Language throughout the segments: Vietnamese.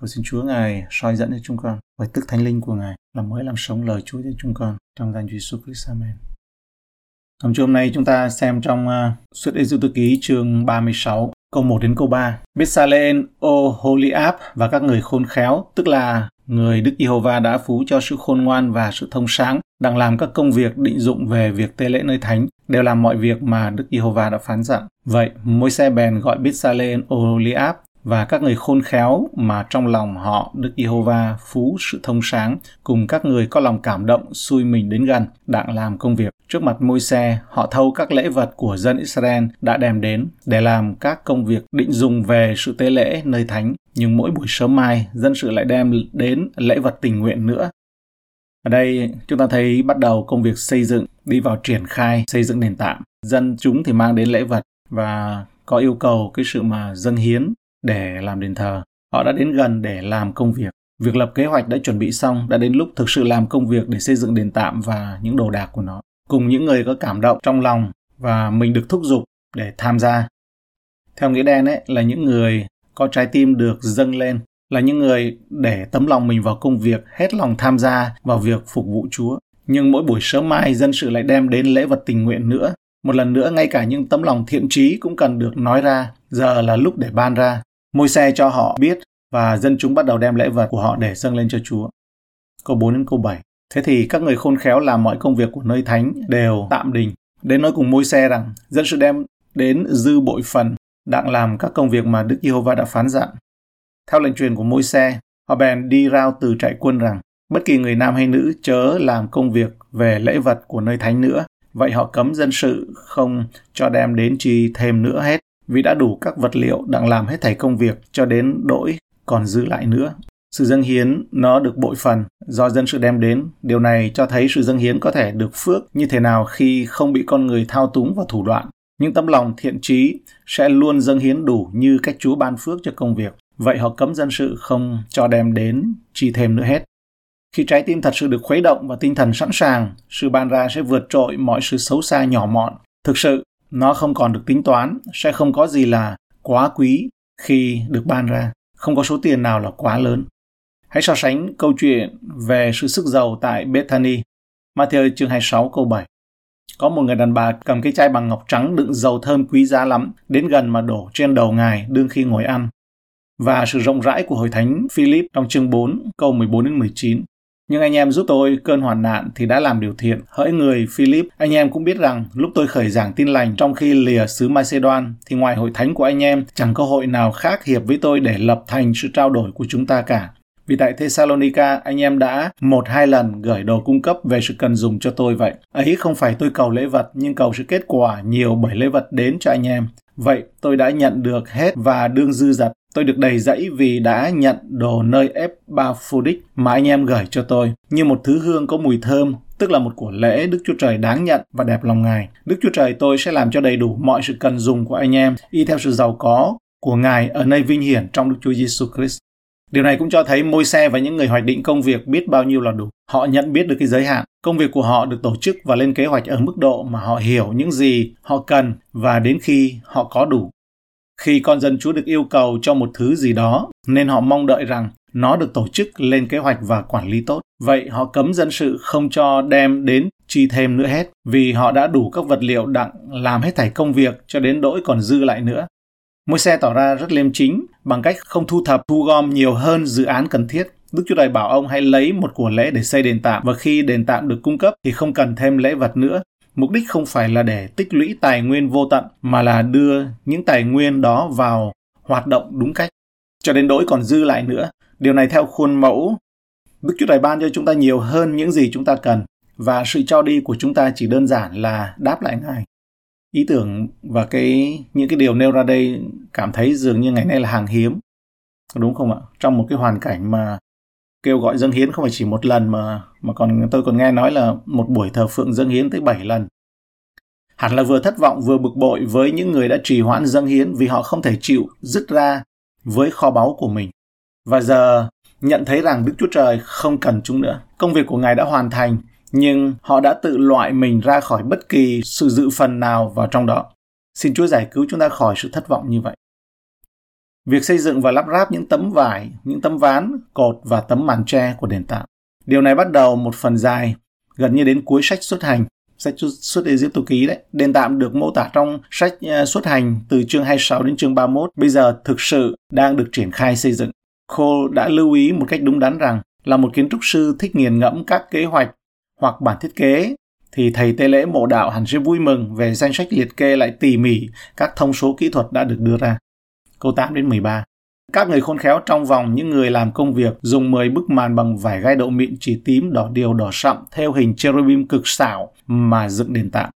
Cầu xin Chúa Ngài soi dẫn cho chúng con bởi tức thánh linh của Ngài làm mới làm sống lời Chúa cho chúng con trong danh Chúa Jesus Christ. Amen. Hôm hôm nay chúng ta xem trong à, uh, suốt Ê Tự Ký chương 36 câu 1 đến câu 3. Bethsalen, O Holiab và các người khôn khéo, tức là người Đức Giê-hô-va đã phú cho sự khôn ngoan và sự thông sáng, đang làm các công việc định dụng về việc tế lễ nơi thánh, đều làm mọi việc mà Đức Giê-hô-va đã phán dặn. Vậy, môi xe bèn gọi Bethsalen, Oholiab và các người khôn khéo mà trong lòng họ Đức Giê-hô-va phú sự thông sáng cùng các người có lòng cảm động xui mình đến gần đặng làm công việc. Trước mặt môi xe họ thâu các lễ vật của dân Israel đã đem đến để làm các công việc định dùng về sự tế lễ nơi thánh. Nhưng mỗi buổi sớm mai, dân sự lại đem đến lễ vật tình nguyện nữa. Ở đây, chúng ta thấy bắt đầu công việc xây dựng, đi vào triển khai, xây dựng nền tảng. Dân chúng thì mang đến lễ vật và có yêu cầu cái sự mà dâng hiến để làm đền thờ. Họ đã đến gần để làm công việc. Việc lập kế hoạch đã chuẩn bị xong, đã đến lúc thực sự làm công việc để xây dựng đền tạm và những đồ đạc của nó. Cùng những người có cảm động trong lòng và mình được thúc giục để tham gia. Theo nghĩa đen ấy là những người có trái tim được dâng lên, là những người để tấm lòng mình vào công việc, hết lòng tham gia vào việc phục vụ Chúa. Nhưng mỗi buổi sớm mai dân sự lại đem đến lễ vật tình nguyện nữa. Một lần nữa ngay cả những tấm lòng thiện trí cũng cần được nói ra, giờ là lúc để ban ra. Môi xe cho họ biết và dân chúng bắt đầu đem lễ vật của họ để dâng lên cho Chúa. Câu 4 đến câu 7. Thế thì các người khôn khéo làm mọi công việc của nơi thánh đều tạm đình. Đến nói cùng môi xe rằng dân sự đem đến dư bội phần đặng làm các công việc mà Đức Giê-hô-va đã phán dặn. Theo lệnh truyền của môi xe, họ bèn đi rao từ trại quân rằng bất kỳ người nam hay nữ chớ làm công việc về lễ vật của nơi thánh nữa. Vậy họ cấm dân sự không cho đem đến chi thêm nữa hết vì đã đủ các vật liệu đặng làm hết thảy công việc cho đến đỗi còn dư lại nữa. Sự dâng hiến nó được bội phần do dân sự đem đến. Điều này cho thấy sự dâng hiến có thể được phước như thế nào khi không bị con người thao túng và thủ đoạn. Những tấm lòng thiện trí sẽ luôn dâng hiến đủ như cách Chúa ban phước cho công việc. Vậy họ cấm dân sự không cho đem đến chi thêm nữa hết. Khi trái tim thật sự được khuấy động và tinh thần sẵn sàng, sự ban ra sẽ vượt trội mọi sự xấu xa nhỏ mọn. Thực sự, nó không còn được tính toán, sẽ không có gì là quá quý khi được ban ra, không có số tiền nào là quá lớn. Hãy so sánh câu chuyện về sự sức giàu tại Bethany, Matthew chương 26 câu 7. Có một người đàn bà cầm cái chai bằng ngọc trắng đựng dầu thơm quý giá lắm, đến gần mà đổ trên đầu ngài đương khi ngồi ăn. Và sự rộng rãi của hội thánh Philip trong chương 4 câu 14 đến 19 nhưng anh em giúp tôi cơn hoàn nạn thì đã làm điều thiện. Hỡi người Philip, anh em cũng biết rằng lúc tôi khởi giảng tin lành trong khi lìa xứ Macedon thì ngoài hội thánh của anh em chẳng có hội nào khác hiệp với tôi để lập thành sự trao đổi của chúng ta cả. Vì tại Thessalonica, anh em đã một hai lần gửi đồ cung cấp về sự cần dùng cho tôi vậy. Ấy không phải tôi cầu lễ vật, nhưng cầu sự kết quả nhiều bởi lễ vật đến cho anh em. Vậy tôi đã nhận được hết và đương dư dật. Tôi được đầy dẫy vì đã nhận đồ nơi Epaphroditus mà anh em gửi cho tôi, như một thứ hương có mùi thơm, tức là một của lễ Đức Chúa Trời đáng nhận và đẹp lòng Ngài. Đức Chúa Trời tôi sẽ làm cho đầy đủ mọi sự cần dùng của anh em, y theo sự giàu có của Ngài ở nơi vinh hiển trong Đức Chúa Giêsu Christ. Điều này cũng cho thấy môi xe và những người hoạch định công việc biết bao nhiêu là đủ. Họ nhận biết được cái giới hạn. Công việc của họ được tổ chức và lên kế hoạch ở mức độ mà họ hiểu những gì họ cần và đến khi họ có đủ. Khi con dân Chúa được yêu cầu cho một thứ gì đó, nên họ mong đợi rằng nó được tổ chức lên kế hoạch và quản lý tốt. Vậy họ cấm dân sự không cho đem đến chi thêm nữa hết, vì họ đã đủ các vật liệu đặng làm hết thảy công việc cho đến đỗi còn dư lại nữa. Môi xe tỏ ra rất liêm chính bằng cách không thu thập, thu gom nhiều hơn dự án cần thiết. Đức Chúa Trời bảo ông hãy lấy một của lễ để xây đền tạm và khi đền tạm được cung cấp thì không cần thêm lễ vật nữa. Mục đích không phải là để tích lũy tài nguyên vô tận, mà là đưa những tài nguyên đó vào hoạt động đúng cách. Cho đến đỗi còn dư lại nữa. Điều này theo khuôn mẫu Đức Chúa Trời ban cho chúng ta nhiều hơn những gì chúng ta cần, và sự cho đi của chúng ta chỉ đơn giản là đáp lại Ngài ý tưởng và cái, những cái điều nêu ra đây cảm thấy dường như ngày nay là hàng hiếm, đúng không ạ trong một cái hoàn cảnh mà kêu gọi dâng hiến không phải chỉ một lần mà mà còn tôi còn nghe nói là một buổi thờ phượng dâng hiến tới 7 lần hẳn là vừa thất vọng, vừa bực bội với những người đã trì hoãn dâng hiến vì họ không thể chịu dứt ra với kho báu của mình và giờ nhận thấy rằng Đức Chúa Trời không cần chúng nữa. Công việc của Ngài đã hoàn thành, nhưng họ đã tự loại mình ra khỏi bất kỳ sự dự phần nào vào trong đó. Xin Chúa giải cứu chúng ta khỏi sự thất vọng như vậy việc xây dựng và lắp ráp những tấm vải, những tấm ván, cột và tấm màn tre của nền tạm. Điều này bắt đầu một phần dài, gần như đến cuối sách xuất hành, sách xuất Egypto ký đấy. Đền tạm được mô tả trong sách ờ, xuất hành từ chương 26 đến chương 31, bây giờ thực sự đang được triển khai xây dựng. Cole đã lưu ý một cách đúng đắn rằng là một kiến trúc sư thích nghiền ngẫm các kế hoạch hoặc bản thiết kế thì thầy tế lễ mộ đạo hẳn sẽ vui mừng về danh sách liệt kê lại tỉ mỉ các thông số kỹ thuật đã được đưa ra. Câu 8 đến 13 các người khôn khéo trong vòng những người làm công việc dùng 10 bức màn bằng vải gai đậu mịn chỉ tím đỏ điều đỏ sậm theo hình cherubim cực xảo mà dựng đền tạm.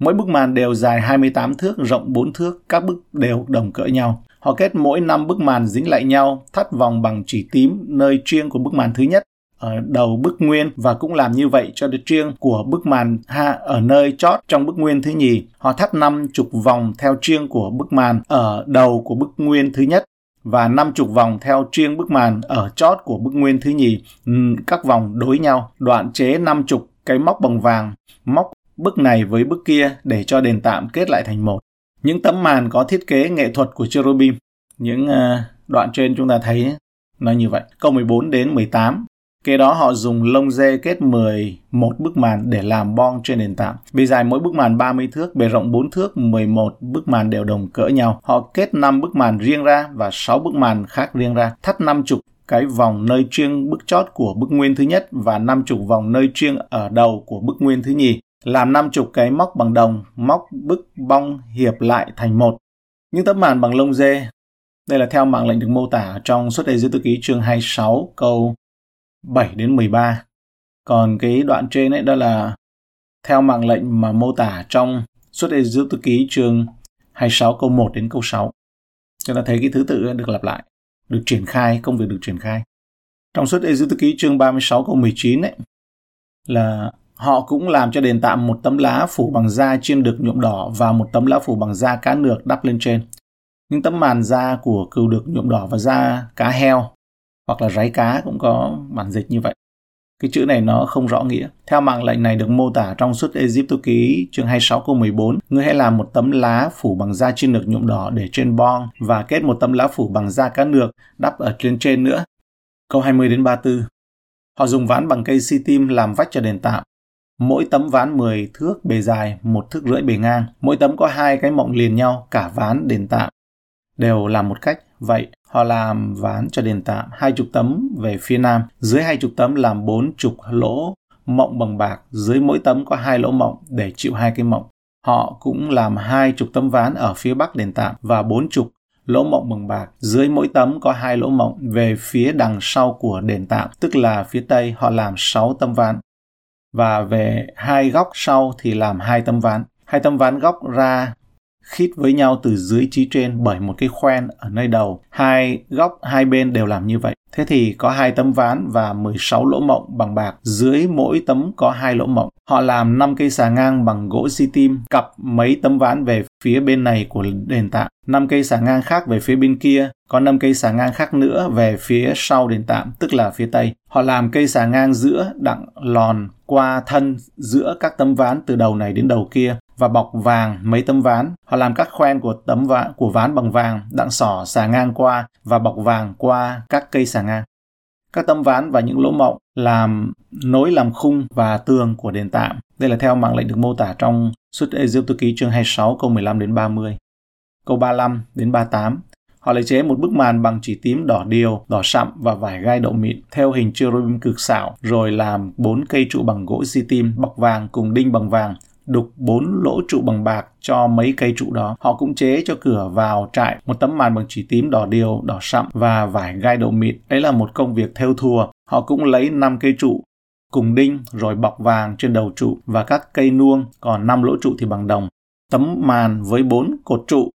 Mỗi bức màn đều dài 28 thước, rộng 4 thước, các bức đều đồng cỡ nhau. Họ kết mỗi 5 bức màn dính lại nhau, thắt vòng bằng chỉ tím nơi chuyên của bức màn thứ nhất ở đầu bức nguyên và cũng làm như vậy cho đứa chiêng của bức màn ha ở nơi chót trong bức nguyên thứ nhì. Họ thắt năm chục vòng theo chiêng của bức màn ở đầu của bức nguyên thứ nhất và năm chục vòng theo chiêng bức màn ở chót của bức nguyên thứ nhì, ừ, các vòng đối nhau, đoạn chế năm chục cái móc bằng vàng, móc bức này với bức kia để cho đền tạm kết lại thành một. Những tấm màn có thiết kế nghệ thuật của cherubim, những ờ, đoạn trên chúng ta thấy nó như vậy. Câu 14 đến 18 Kế đó họ dùng lông dê kết 11 bức màn để làm bong trên nền tảng. Bề dài mỗi bức màn 30 thước, bề rộng 4 thước, 11 bức màn đều đồng cỡ nhau. Họ kết 5 bức màn riêng ra và 6 bức màn khác riêng ra. Thắt 50 cái vòng nơi chuyên bức chót của bức nguyên thứ nhất và 50 vòng nơi chuyên ở đầu của bức nguyên thứ nhì. Làm 50 cái móc bằng đồng, móc bức bong hiệp lại thành một. Những tấm màn bằng lông dê đây là theo mạng lệnh được mô tả trong suốt Ê Dư Tư Ký chương 26 câu 7 đến 13. Còn cái đoạn trên ấy đó là theo mạng lệnh mà mô tả trong suốt Ê Dư Tư Ký chương 26 câu 1 đến câu 6. Chúng ta thấy cái thứ tự được lặp lại, được triển khai, công việc được triển khai. Trong suốt Ê Dư Tư Ký chương 36 câu 19 ấy là họ cũng làm cho đền tạm một tấm lá phủ bằng da chiên được nhuộm đỏ và một tấm lá phủ bằng da cá nược đắp lên trên. Những tấm màn da của cừu được nhuộm đỏ và da cá heo hoặc là ráy cá cũng có bản dịch như vậy. Cái chữ này nó không rõ nghĩa. Theo mạng lệnh này được mô tả trong suốt Egypto ký chương 26 câu 14, ngươi hãy làm một tấm lá phủ bằng da trên nược nhuộm đỏ để trên bong và kết một tấm lá phủ bằng da cá nược đắp ở trên trên nữa. Câu 20 đến 34. Họ dùng ván bằng cây si tim làm vách cho đền tạm. Mỗi tấm ván 10 thước bề dài, một thước rưỡi bề ngang. Mỗi tấm có hai cái mộng liền nhau, cả ván đền tạm. Đều làm một cách. Vậy, họ làm ván cho đền tạm hai chục tấm về phía nam, dưới hai chục tấm làm bốn chục lỗ mộng bằng bạc, dưới mỗi tấm có hai lỗ mộng để chịu hai cái mộng. Họ cũng làm hai chục tấm ván ở phía bắc đền tạm và bốn chục lỗ mộng bằng bạc. Dưới mỗi tấm có hai lỗ mộng về phía đằng sau của đền tạm, tức là phía tây họ làm sáu tấm ván. Và về hai góc sau thì làm hai tấm ván. Hai tấm ván góc ra khít với nhau từ dưới chí trên bởi một cái khoen ở nơi đầu. Hai góc hai bên đều làm như vậy. Thế thì có hai tấm ván và 16 lỗ mộng bằng bạc, dưới mỗi tấm có hai lỗ mộng. Họ làm 5 cây xà ngang bằng gỗ si tim, cặp mấy tấm ván về phía bên này của đền tạm, 5 cây xà ngang khác về phía bên kia, có 5 cây xà ngang khác nữa về phía sau đền tạm, tức là phía tây. Họ làm cây xà ngang giữa đặng lòn qua thân giữa các tấm ván từ đầu này đến đầu kia và bọc vàng mấy tấm ván. Họ làm các khoen của tấm ván của ván bằng vàng, đặng sỏ xà ngang qua và bọc vàng qua các cây xà ngang. Các tấm ván và những lỗ mộng làm nối làm khung và tường của đền tạm. Đây là theo mạng lệnh được mô tả trong Xuất Egypto ký chương 26 câu 15 đến 30. Câu 35 đến 38. Họ lấy chế một bức màn bằng chỉ tím đỏ điều, đỏ sậm và vải gai đậu mịn theo hình cherubim cực xảo, rồi làm bốn cây trụ bằng gỗ di tim bọc vàng cùng đinh bằng vàng đục bốn lỗ trụ bằng bạc cho mấy cây trụ đó. Họ cũng chế cho cửa vào trại một tấm màn bằng chỉ tím đỏ điều, đỏ sậm và vải gai đậu mịn. Đấy là một công việc theo thùa. Họ cũng lấy 5 cây trụ cùng đinh rồi bọc vàng trên đầu trụ và các cây nuông, còn 5 lỗ trụ thì bằng đồng. Tấm màn với 4 cột trụ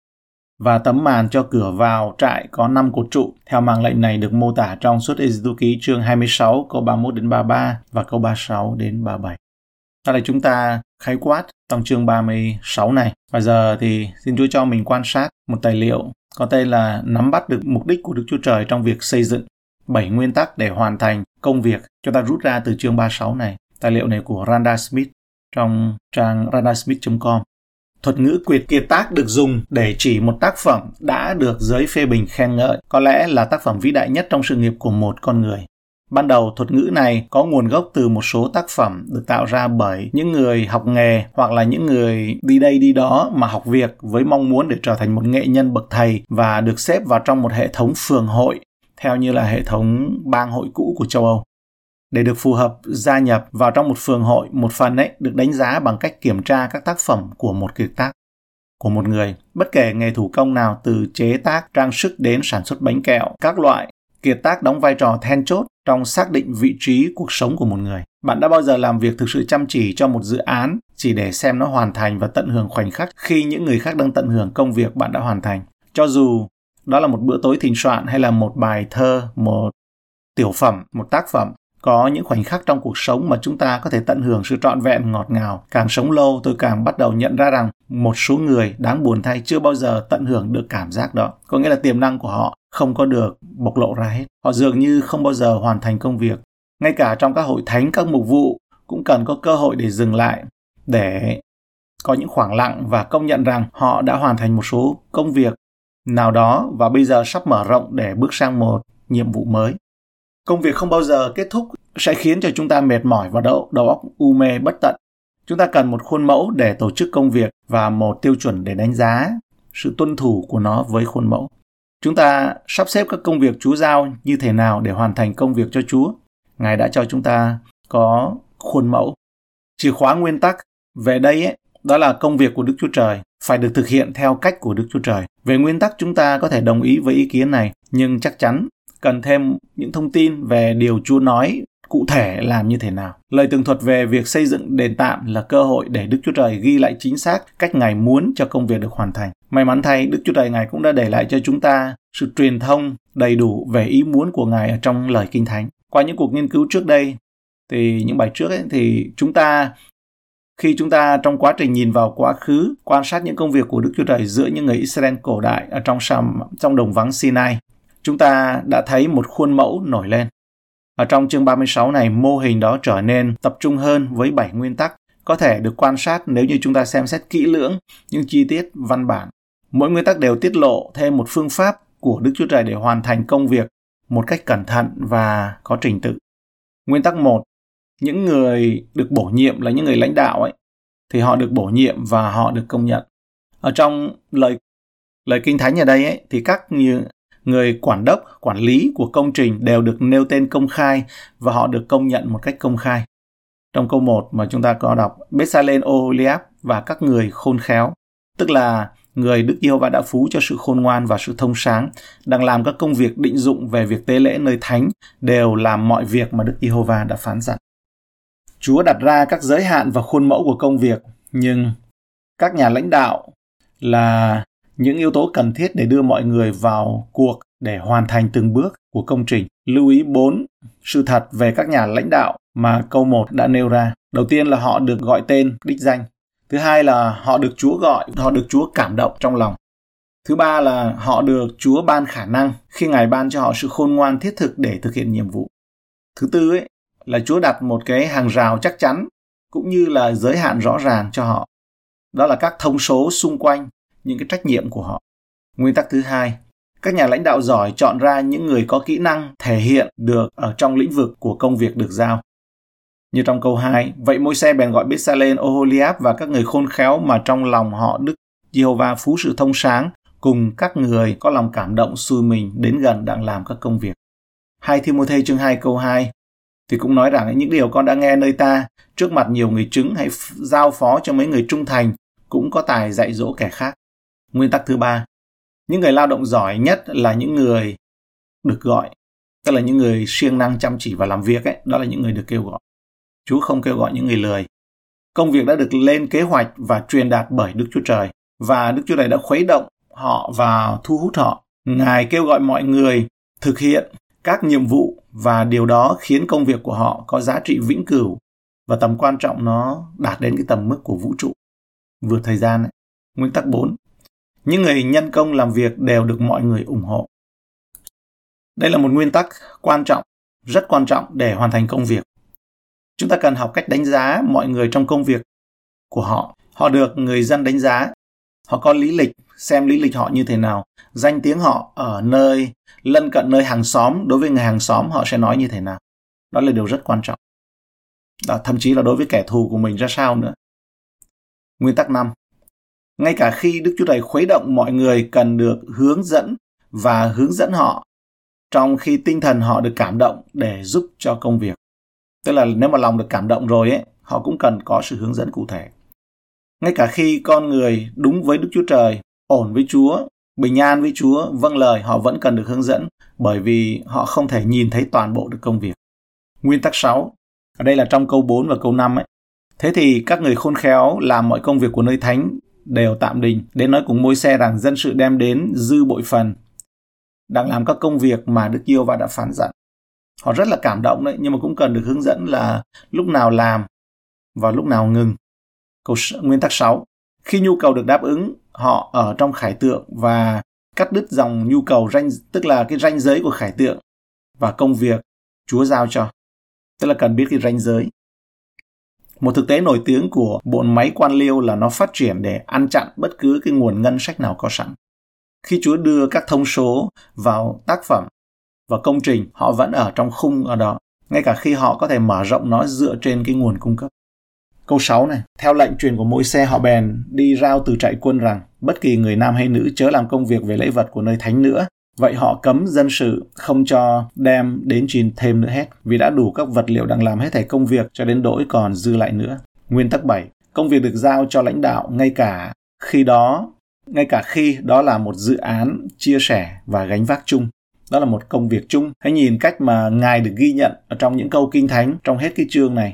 và tấm màn cho cửa vào trại có 5 cột trụ. Theo mạng lệnh này được mô tả trong suốt Ê-dư ký chương 26 câu 31 đến 33 và câu 36 đến 37. Sau đây chúng ta khái quát trong chương 36 này. Bây giờ thì xin Chúa cho mình quan sát một tài liệu có tên là nắm bắt được mục đích của Đức Chúa Trời trong việc xây dựng 7 nguyên tắc để hoàn thành công việc cho ta rút ra từ chương 36 này. Tài liệu này của Randa Smith trong trang randasmith.com. Thuật ngữ quyệt kiệt tác được dùng để chỉ một tác phẩm đã được giới phê bình khen ngợi, có lẽ là tác phẩm vĩ đại nhất trong sự nghiệp của một con người. Ban đầu, thuật ngữ này có nguồn gốc từ một số tác phẩm được tạo ra bởi những người học nghề hoặc là những người đi đây đi đó mà học việc với mong muốn để trở thành một nghệ nhân bậc thầy và được xếp vào trong một hệ thống phường hội theo như là hệ thống bang hội cũ của châu Âu. Để được phù hợp gia nhập vào trong một phường hội, một phần ấy được đánh giá bằng cách kiểm tra các tác phẩm của một kiệt tác của một người. Bất kể nghề thủ công nào từ chế tác, trang sức đến sản xuất bánh kẹo, các loại, kiệt tác đóng vai trò then chốt trong xác định vị trí cuộc sống của một người. Bạn đã bao giờ làm việc thực sự chăm chỉ cho một dự án chỉ để xem nó hoàn thành và tận hưởng khoảnh khắc khi những người khác đang tận hưởng công việc bạn đã hoàn thành? Cho dù đó là một bữa tối thịnh soạn hay là một bài thơ, một tiểu phẩm, một tác phẩm, có những khoảnh khắc trong cuộc sống mà chúng ta có thể tận hưởng sự trọn vẹn ngọt ngào. Càng sống lâu tôi càng bắt đầu nhận ra rằng một số người đáng buồn thay chưa bao giờ tận hưởng được cảm giác đó. Có nghĩa là tiềm năng của họ không có được bộc lộ ra hết. Họ dường như không bao giờ hoàn thành công việc. Ngay cả trong các hội thánh, các mục vụ cũng cần có cơ hội để dừng lại, để có những khoảng lặng và công nhận rằng họ đã hoàn thành một số công việc nào đó và bây giờ sắp mở rộng để bước sang một nhiệm vụ mới. Công việc không bao giờ kết thúc sẽ khiến cho chúng ta mệt mỏi và đầu, đầu óc u mê bất tận. Chúng ta cần một khuôn mẫu để tổ chức công việc và một tiêu chuẩn để đánh giá sự tuân thủ của nó với khuôn mẫu. Chúng ta sắp xếp các công việc Chúa giao như thế nào để hoàn thành công việc cho Chúa. Ngài đã cho chúng ta có khuôn mẫu. Chìa khóa nguyên tắc về đây ấy, đó là công việc của Đức Chúa Trời phải được thực hiện theo cách của Đức Chúa Trời. Về nguyên tắc chúng ta có thể đồng ý với ý kiến này, nhưng chắc chắn cần thêm những thông tin về điều Chúa nói cụ thể làm như thế nào. Lời tường thuật về việc xây dựng đền tạm là cơ hội để Đức Chúa Trời ghi lại chính xác cách Ngài muốn cho công việc được hoàn thành. May mắn thay, Đức Chúa Trời Ngài cũng đã để lại cho chúng ta sự truyền thông đầy đủ về ý muốn của Ngài ở trong lời Kinh Thánh. Qua những cuộc nghiên cứu trước đây, thì những bài trước ấy, thì chúng ta khi chúng ta trong quá trình nhìn vào quá khứ, quan sát những công việc của Đức Chúa Trời giữa những người Israel cổ đại ở trong trong đồng vắng Sinai, chúng ta đã thấy một khuôn mẫu nổi lên. Ở trong chương 36 này, mô hình đó trở nên tập trung hơn với 7 nguyên tắc có thể được quan sát nếu như chúng ta xem xét kỹ lưỡng những chi tiết văn bản. Mỗi nguyên tắc đều tiết lộ thêm một phương pháp của Đức Chúa Trời để hoàn thành công việc một cách cẩn thận và có trình tự. Nguyên tắc 1. Những người được bổ nhiệm là những người lãnh đạo ấy thì họ được bổ nhiệm và họ được công nhận. Ở trong lời lời kinh thánh ở đây ấy thì các như người quản đốc, quản lý của công trình đều được nêu tên công khai và họ được công nhận một cách công khai. Trong câu 1 mà chúng ta có đọc Bethsalen Oholiab và các người khôn khéo, tức là người Đức yêu và đã phú cho sự khôn ngoan và sự thông sáng, đang làm các công việc định dụng về việc tế lễ nơi thánh, đều làm mọi việc mà Đức Yêu-va đã phán dặn. Chúa đặt ra các giới hạn và khuôn mẫu của công việc, nhưng các nhà lãnh đạo là những yếu tố cần thiết để đưa mọi người vào cuộc để hoàn thành từng bước của công trình. Lưu ý 4. Sự thật về các nhà lãnh đạo mà câu 1 đã nêu ra. Đầu tiên là họ được gọi tên, đích danh. Thứ hai là họ được Chúa gọi, họ được Chúa cảm động trong lòng. Thứ ba là họ được Chúa ban khả năng khi Ngài ban cho họ sự khôn ngoan thiết thực để thực hiện nhiệm vụ. Thứ tư ấy là Chúa đặt một cái hàng rào chắc chắn cũng như là giới hạn rõ ràng cho họ. Đó là các thông số xung quanh những cái trách nhiệm của họ. Nguyên tắc thứ hai, các nhà lãnh đạo giỏi chọn ra những người có kỹ năng thể hiện được ở trong lĩnh vực của công việc được giao. Như trong câu 2, vậy môi xe bèn gọi Bethsalen, Oholiab và các người khôn khéo mà trong lòng họ Đức Giê-hova phú sự thông sáng cùng các người có lòng cảm động xui mình đến gần đang làm các công việc. Hai Thi-mô-thê chương 2 câu 2 thì cũng nói rằng những điều con đã nghe nơi ta trước mặt nhiều người chứng hãy giao phó cho mấy người trung thành cũng có tài dạy dỗ kẻ khác. Nguyên tắc thứ ba, những người lao động giỏi nhất là những người được gọi, tức là những người siêng năng chăm chỉ và làm việc ấy, đó là những người được kêu gọi. Chúa không kêu gọi những người lười. Công việc đã được lên kế hoạch và truyền đạt bởi Đức Chúa Trời và Đức Chúa Trời đã khuấy động họ và thu hút họ. Ngài kêu gọi mọi người thực hiện các nhiệm vụ và điều đó khiến công việc của họ có giá trị vĩnh cửu và tầm quan trọng nó đạt đến cái tầm mức của vũ trụ. Vượt thời gian ấy. Nguyên tắc 4. Những người nhân công làm việc đều được mọi người ủng hộ. Đây là một nguyên tắc quan trọng, rất quan trọng để hoàn thành công việc. Chúng ta cần học cách đánh giá mọi người trong công việc của họ. Họ được người dân đánh giá. Họ có lý lịch, xem lý lịch họ như thế nào. Danh tiếng họ ở nơi lân cận nơi hàng xóm, đối với người hàng xóm họ sẽ nói như thế nào. Đó là điều rất quan trọng. Đó, thậm chí là đối với kẻ thù của mình ra sao nữa. Nguyên tắc 5. Ngay cả khi Đức Chúa Trời khuấy động mọi người cần được hướng dẫn và hướng dẫn họ trong khi tinh thần họ được cảm động để giúp cho công việc. Tức là nếu mà lòng được cảm động rồi ấy, họ cũng cần có sự hướng dẫn cụ thể. Ngay cả khi con người đúng với Đức Chúa Trời, ổn với Chúa, bình an với Chúa, vâng lời, họ vẫn cần được hướng dẫn bởi vì họ không thể nhìn thấy toàn bộ được công việc. Nguyên tắc 6, ở đây là trong câu 4 và câu 5 ấy. Thế thì các người khôn khéo làm mọi công việc của nơi thánh đều tạm đình đến nói cùng môi xe rằng dân sự đem đến dư bội phần đang làm các công việc mà Đức Yêu và đã phán dặn. Họ rất là cảm động đấy, nhưng mà cũng cần được hướng dẫn là lúc nào làm và lúc nào ngừng. Câu nguyên tắc 6. Khi nhu cầu được đáp ứng, họ ở trong khải tượng và cắt đứt dòng nhu cầu ranh tức là cái ranh giới của khải tượng và công việc Chúa giao cho. Tức là cần biết cái ranh giới. Một thực tế nổi tiếng của bộ máy quan liêu là nó phát triển để ăn chặn bất cứ cái nguồn ngân sách nào có sẵn. Khi Chúa đưa các thông số vào tác phẩm và công trình, họ vẫn ở trong khung ở đó, ngay cả khi họ có thể mở rộng nó dựa trên cái nguồn cung cấp. Câu 6 này, theo lệnh truyền của mỗi xe họ bèn đi rao từ trại quân rằng bất kỳ người nam hay nữ chớ làm công việc về lễ vật của nơi thánh nữa. Vậy họ cấm dân sự không cho đem đến chìm thêm nữa hết, vì đã đủ các vật liệu đang làm hết thảy công việc cho đến đỗi còn dư lại nữa. Nguyên tắc 7. Công việc được giao cho lãnh đạo ngay cả khi đó ngay cả khi đó là một dự án chia sẻ và gánh vác chung đó là một công việc chung hãy nhìn cách mà ngài được ghi nhận ở trong những câu kinh thánh trong hết cái chương này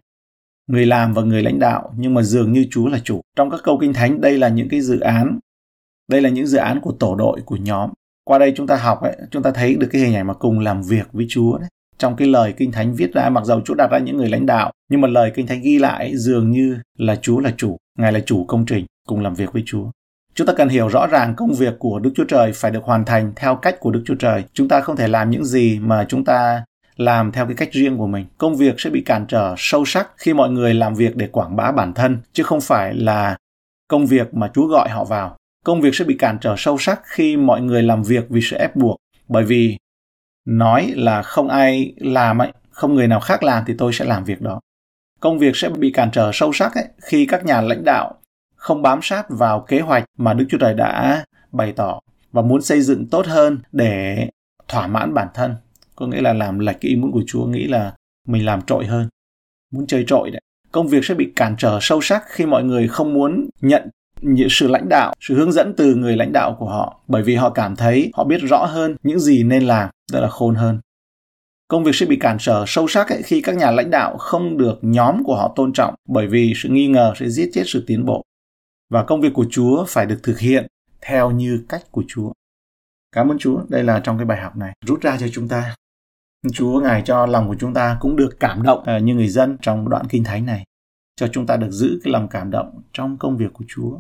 người làm và người lãnh đạo nhưng mà dường như chúa là chủ trong các câu kinh thánh đây là những cái dự án đây là những dự án của tổ đội của nhóm qua đây chúng ta học ấy chúng ta thấy được cái hình ảnh mà cùng làm việc với chúa đấy trong cái lời kinh thánh viết ra mặc dầu chúa đặt ra những người lãnh đạo nhưng mà lời kinh thánh ghi lại dường như là chúa là chủ ngài là chủ công trình cùng làm việc với chúa Chúng ta cần hiểu rõ ràng công việc của Đức Chúa Trời phải được hoàn thành theo cách của Đức Chúa Trời. Chúng ta không thể làm những gì mà chúng ta làm theo cái cách riêng của mình. Công việc sẽ bị cản trở sâu sắc khi mọi người làm việc để quảng bá bản thân, chứ không phải là công việc mà Chúa gọi họ vào. Công việc sẽ bị cản trở sâu sắc khi mọi người làm việc vì sự ép buộc, bởi vì nói là không ai làm ấy, không người nào khác làm thì tôi sẽ làm việc đó. Công việc sẽ bị cản trở sâu sắc ấy, khi các nhà lãnh đạo không bám sát vào kế hoạch mà Đức Chúa Trời đã bày tỏ và muốn xây dựng tốt hơn để thỏa mãn bản thân. Có nghĩa là làm lệch cái ý muốn của Chúa, nghĩ là mình làm trội hơn, muốn chơi trội đấy. Công việc sẽ bị cản trở sâu sắc khi mọi người không muốn nhận sự lãnh đạo, sự hướng dẫn từ người lãnh đạo của họ bởi vì họ cảm thấy họ biết rõ hơn những gì nên làm, tức là khôn hơn. Công việc sẽ bị cản trở sâu sắc ấy, khi các nhà lãnh đạo không được nhóm của họ tôn trọng bởi vì sự nghi ngờ sẽ giết chết sự tiến bộ và công việc của Chúa phải được thực hiện theo như cách của Chúa. Cảm ơn Chúa, đây là trong cái bài học này rút ra cho chúng ta. Chúa Ngài cho lòng của chúng ta cũng được cảm động ờ, như người dân trong đoạn kinh thánh này. Cho chúng ta được giữ cái lòng cảm động trong công việc của Chúa.